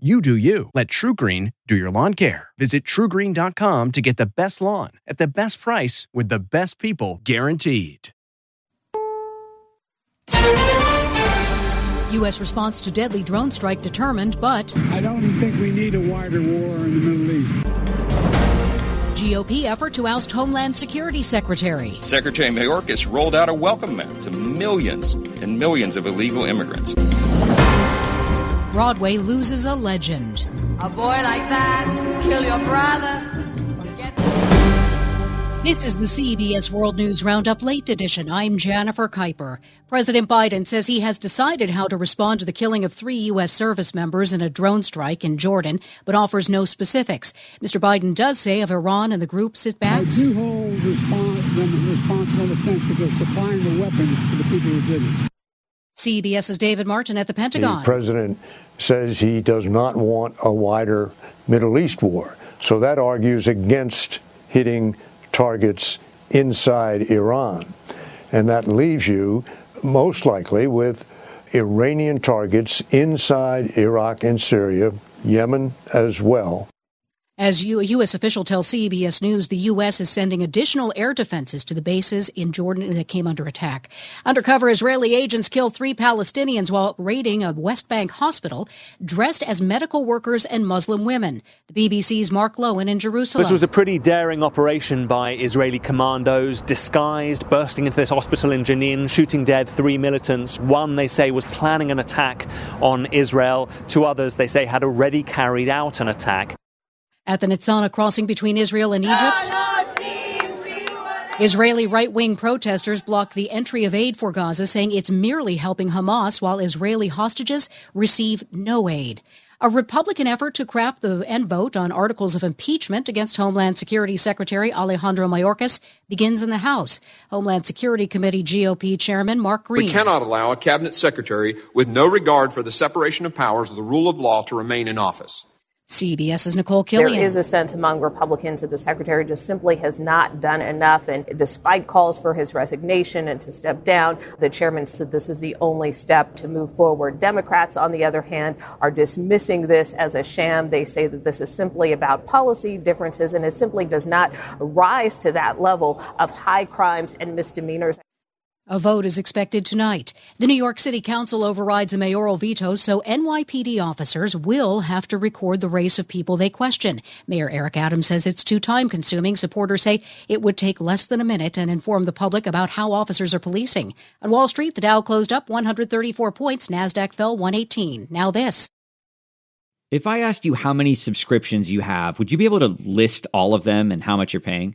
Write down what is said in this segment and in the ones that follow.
You do you. Let TruGreen do your lawn care. Visit trugreen.com to get the best lawn at the best price with the best people guaranteed. U.S. response to deadly drone strike determined, but I don't think we need a wider war in the Middle East. GOP effort to oust Homeland Security Secretary. Secretary Mayorkas rolled out a welcome mat to millions and millions of illegal immigrants. Broadway loses a legend. A boy like that, kill your brother. This is the CBS World News Roundup Late Edition. I'm Jennifer Keiper. President Biden says he has decided how to respond to the killing of three U.S. service members in a drone strike in Jordan, but offers no specifics. Mr. Biden does say of Iran and the group sitbacks. I do hold respons- them responsible in the sense that they're supplying the weapons to the people who did it. CBS's David Martin at the Pentagon. The president says he does not want a wider Middle East war. So that argues against hitting targets inside Iran. And that leaves you most likely with Iranian targets inside Iraq and Syria, Yemen as well. As a U.S. official tells CBS News, the U.S. is sending additional air defenses to the bases in Jordan that came under attack. Undercover Israeli agents killed three Palestinians while raiding a West Bank hospital dressed as medical workers and Muslim women. The BBC's Mark Lowen in Jerusalem. This was a pretty daring operation by Israeli commandos, disguised, bursting into this hospital in Jenin, shooting dead three militants. One, they say, was planning an attack on Israel. Two others, they say, had already carried out an attack. At the Nitzana crossing between Israel and Egypt, Israeli right wing protesters blocked the entry of aid for Gaza, saying it's merely helping Hamas while Israeli hostages receive no aid. A Republican effort to craft the and vote on articles of impeachment against Homeland Security Secretary Alejandro Mayorkas begins in the House. Homeland Security Committee GOP Chairman Mark Green. We cannot allow a cabinet secretary with no regard for the separation of powers or the rule of law to remain in office. CBS's Nicole Killion. There is a sense among Republicans that the secretary just simply has not done enough. And despite calls for his resignation and to step down, the chairman said this is the only step to move forward. Democrats, on the other hand, are dismissing this as a sham. They say that this is simply about policy differences and it simply does not rise to that level of high crimes and misdemeanors. A vote is expected tonight. The New York City Council overrides a mayoral veto, so NYPD officers will have to record the race of people they question. Mayor Eric Adams says it's too time consuming. Supporters say it would take less than a minute and inform the public about how officers are policing. On Wall Street, the Dow closed up 134 points, NASDAQ fell 118. Now this. If I asked you how many subscriptions you have, would you be able to list all of them and how much you're paying?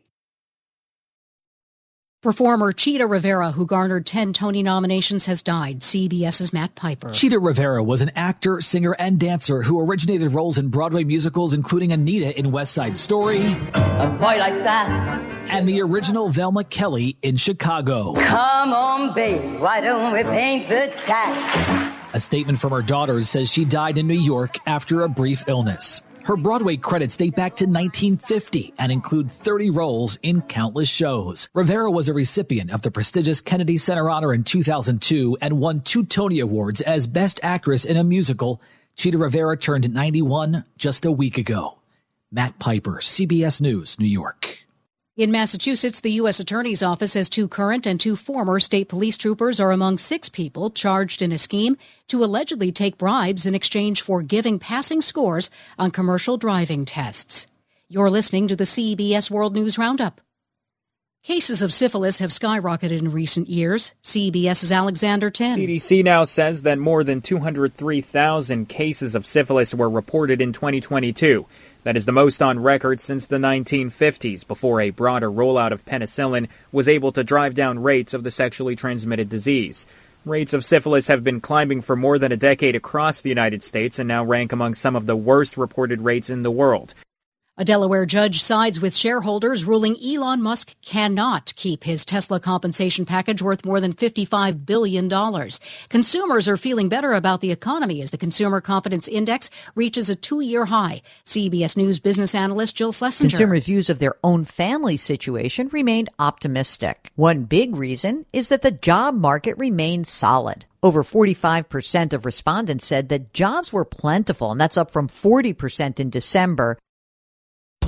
Performer Chita Rivera, who garnered 10 Tony nominations, has died. CBS's Matt Piper. Chita Rivera was an actor, singer, and dancer who originated roles in Broadway musicals, including Anita in West Side Story. A boy like that. And the original Velma Kelly in Chicago. Come on, babe, why don't we paint the town? A statement from her daughters says she died in New York after a brief illness. Her Broadway credits date back to 1950 and include 30 roles in countless shows. Rivera was a recipient of the prestigious Kennedy Center Honor in 2002 and won two Tony Awards as Best Actress in a Musical. Chita Rivera turned 91 just a week ago. Matt Piper, CBS News, New York. In Massachusetts, the U.S. Attorney's Office says two current and two former state police troopers are among six people charged in a scheme to allegedly take bribes in exchange for giving passing scores on commercial driving tests. You're listening to the CBS World News Roundup. Cases of syphilis have skyrocketed in recent years. CBS's Alexander Tin. CDC now says that more than 203,000 cases of syphilis were reported in 2022. That is the most on record since the 1950s, before a broader rollout of penicillin was able to drive down rates of the sexually transmitted disease. Rates of syphilis have been climbing for more than a decade across the United States and now rank among some of the worst reported rates in the world. A Delaware judge sides with shareholders, ruling Elon Musk cannot keep his Tesla compensation package worth more than $55 billion. Consumers are feeling better about the economy as the Consumer Confidence Index reaches a two year high. CBS News business analyst Jill Schlesinger. Consumers' views of their own family situation remained optimistic. One big reason is that the job market remains solid. Over 45% of respondents said that jobs were plentiful, and that's up from 40% in December.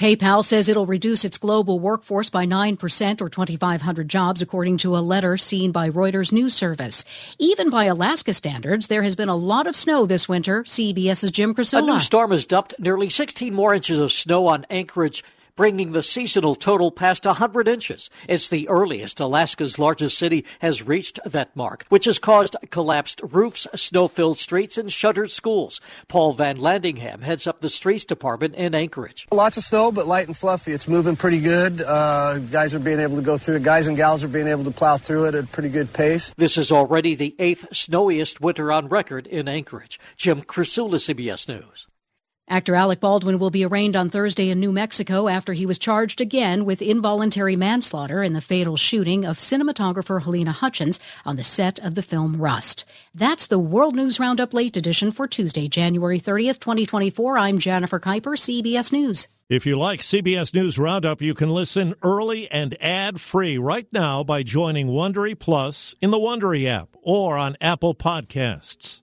PayPal says it'll reduce its global workforce by 9% or 2,500 jobs, according to a letter seen by Reuters News Service. Even by Alaska standards, there has been a lot of snow this winter. CBS's Jim Krasula. A new storm has dumped nearly 16 more inches of snow on Anchorage bringing the seasonal total past 100 inches. It's the earliest Alaska's largest city has reached that mark, which has caused collapsed roofs, snow filled streets, and shuttered schools. Paul Van Landingham heads up the streets department in Anchorage. Lots of snow, but light and fluffy. It's moving pretty good. Uh, guys are being able to go through it. Guys and gals are being able to plow through it at a pretty good pace. This is already the eighth snowiest winter on record in Anchorage. Jim Krasula, CBS News. Actor Alec Baldwin will be arraigned on Thursday in New Mexico after he was charged again with involuntary manslaughter in the fatal shooting of cinematographer Halyna Hutchins on the set of the film Rust. That's the World News Roundup Late Edition for Tuesday, January 30th, 2024. I'm Jennifer Keiper, CBS News. If you like CBS News Roundup, you can listen early and ad-free right now by joining Wondery Plus in the Wondery app or on Apple Podcasts.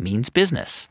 means business.